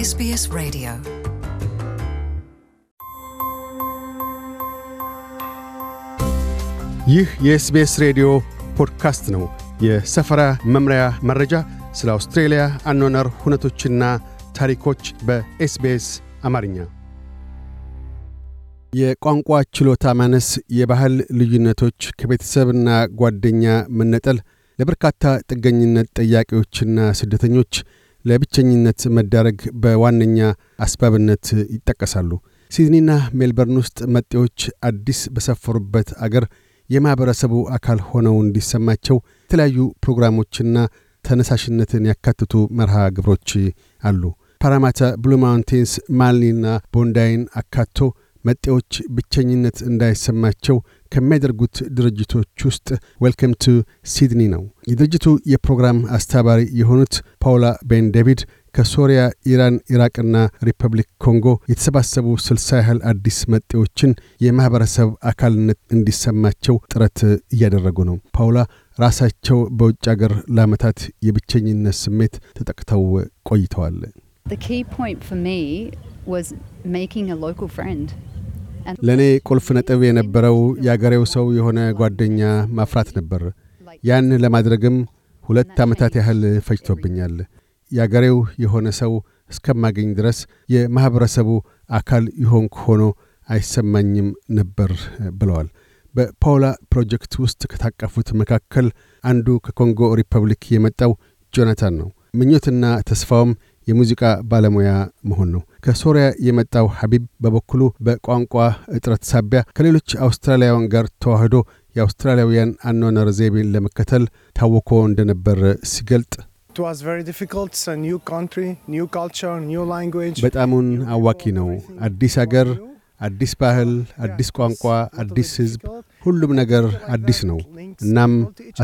SBS Radio. ይህ የ SBS ሬዲዮ ፖድካስት ነው። የሰፈራ መምሪያ መረጃ፣ ስለ አውስትሬልያ አኗኗር ሁነቶችና ታሪኮች በ SBS አማርኛ። የቋንቋ ችሎታ ማነስ፣ የባህል ልዩነቶች፣ ከቤተሰብና ጓደኛ መነጠል ለበርካታ ጥገኝነት ጠያቂዎችና ስደተኞች ለብቸኝነት መዳረግ በዋነኛ አስባብነት ይጠቀሳሉ። ሲድኒና ሜልበርን ውስጥ መጤዎች አዲስ በሰፈሩበት አገር የማኅበረሰቡ አካል ሆነው እንዲሰማቸው የተለያዩ ፕሮግራሞችና ተነሳሽነትን ያካትቱ መርሃ ግብሮች አሉ። ፓራማታ ብሉ ማውንቴንስ ማልኒና ቦንዳይን አካቶ መጤዎች ብቸኝነት እንዳይሰማቸው ከሚያደርጉት ድርጅቶች ውስጥ Welcome to Sydney ነው። የድርጅቱ የፕሮግራም አስተባባሪ የሆኑት ፓውላ ቤን ዴቪድ ከሶሪያ፣ ኢራን፣ ኢራቅና ሪፐብሊክ ኮንጎ የተሰባሰቡ ስልሳ ያህል አዲስ መጤዎችን የማኅበረሰብ አካልነት እንዲሰማቸው ጥረት እያደረጉ ነው። ፓውላ ራሳቸው በውጭ አገር ለዓመታት የብቸኝነት ስሜት ተጠቅተው ቆይተዋል። The key point for me was making a local friend. ለእኔ ቁልፍ ነጥብ የነበረው የአገሬው ሰው የሆነ ጓደኛ ማፍራት ነበር። ያን ለማድረግም ሁለት ዓመታት ያህል ፈጅቶብኛል። የአገሬው የሆነ ሰው እስከማገኝ ድረስ የማኅበረሰቡ አካል ይሆንኩ ሆኖ አይሰማኝም ነበር ብለዋል። በፓውላ ፕሮጀክት ውስጥ ከታቀፉት መካከል አንዱ ከኮንጎ ሪፐብሊክ የመጣው ጆናታን ነው። ምኞትና ተስፋውም የሙዚቃ ባለሙያ መሆን ነው። ከሶሪያ የመጣው ሐቢብ በበኩሉ በቋንቋ እጥረት ሳቢያ ከሌሎች አውስትራሊያውያን ጋር ተዋህዶ የአውስትራሊያውያን አኗኗር ዘይቤን ለመከተል ታውኮ እንደነበር ሲገልጥ It was very difficult. It's a new country, new culture, new language. በጣሙን አዋኪ ነው። አዲስ አገር፣ አዲስ ባህል፣ አዲስ ቋንቋ፣ አዲስ ሕዝብ፣ ሁሉም ነገር አዲስ ነው። እናም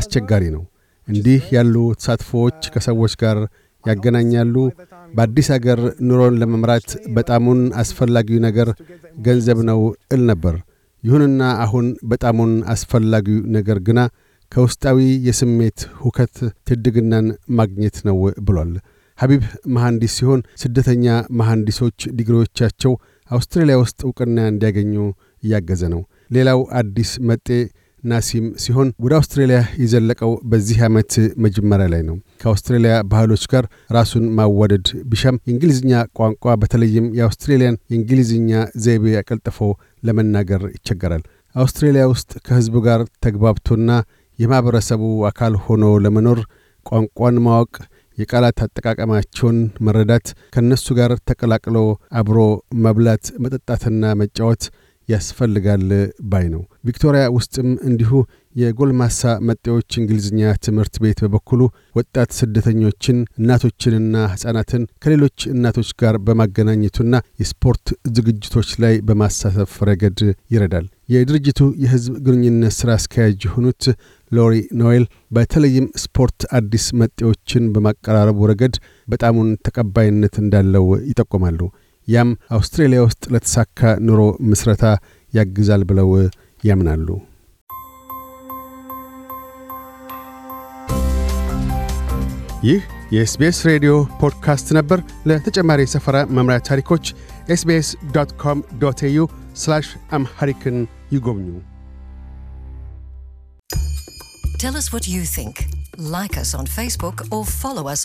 አስቸጋሪ ነው። እንዲህ ያሉ ተሳትፎዎች ከሰዎች ጋር ያገናኛሉ። በአዲስ አገር ኑሮን ለመምራት በጣሙን አስፈላጊው ነገር ገንዘብ ነው እል ነበር። ይሁንና አሁን በጣሙን አስፈላጊው ነገር ግና ከውስጣዊ የስሜት ሁከት ትድግናን ማግኘት ነው ብሏል። ሐቢብ መሐንዲስ ሲሆን ስደተኛ መሐንዲሶች ዲግሪዎቻቸው አውስትራሊያ ውስጥ ዕውቅና እንዲያገኙ እያገዘ ነው። ሌላው አዲስ መጤ ናሲም ሲሆን ወደ አውስትራሊያ የዘለቀው በዚህ ዓመት መጀመሪያ ላይ ነው። ከአውስትራሊያ ባህሎች ጋር ራሱን ማዋደድ ቢሻም የእንግሊዝኛ ቋንቋ በተለይም የአውስትሬሊያን የእንግሊዝኛ ዘይቤ አቀልጥፎ ለመናገር ይቸገራል። አውስትሬሊያ ውስጥ ከሕዝቡ ጋር ተግባብቶና የማኅበረሰቡ አካል ሆኖ ለመኖር ቋንቋን ማወቅ፣ የቃላት አጠቃቀማቸውን መረዳት፣ ከእነሱ ጋር ተቀላቅሎ አብሮ መብላት፣ መጠጣትና መጫወት ያስፈልጋል ባይ ነው። ቪክቶሪያ ውስጥም እንዲሁ የጎልማሳ መጤዎች እንግሊዝኛ ትምህርት ቤት በበኩሉ ወጣት ስደተኞችን እናቶችንና ሕፃናትን ከሌሎች እናቶች ጋር በማገናኘቱና የስፖርት ዝግጅቶች ላይ በማሳተፍ ረገድ ይረዳል። የድርጅቱ የሕዝብ ግንኙነት ሥራ አስኪያጅ የሆኑት ሎሪ ኖዌል በተለይም ስፖርት አዲስ መጤዎችን በማቀራረቡ ረገድ በጣሙን ተቀባይነት እንዳለው ይጠቁማሉ። ያም አውስትሬሊያ ውስጥ ለተሳካ ኑሮ ምስረታ ያግዛል ብለው ያምናሉ። ይህ የ SBS ሬዲዮ ፖድካስት ነበር። ለተጨማሪ የሰፈራ መምሪያ ታሪኮች SBS dot com dot au Amharic ን ይጎብኙ። Tell us what you think. Like us on Facebook or follow us.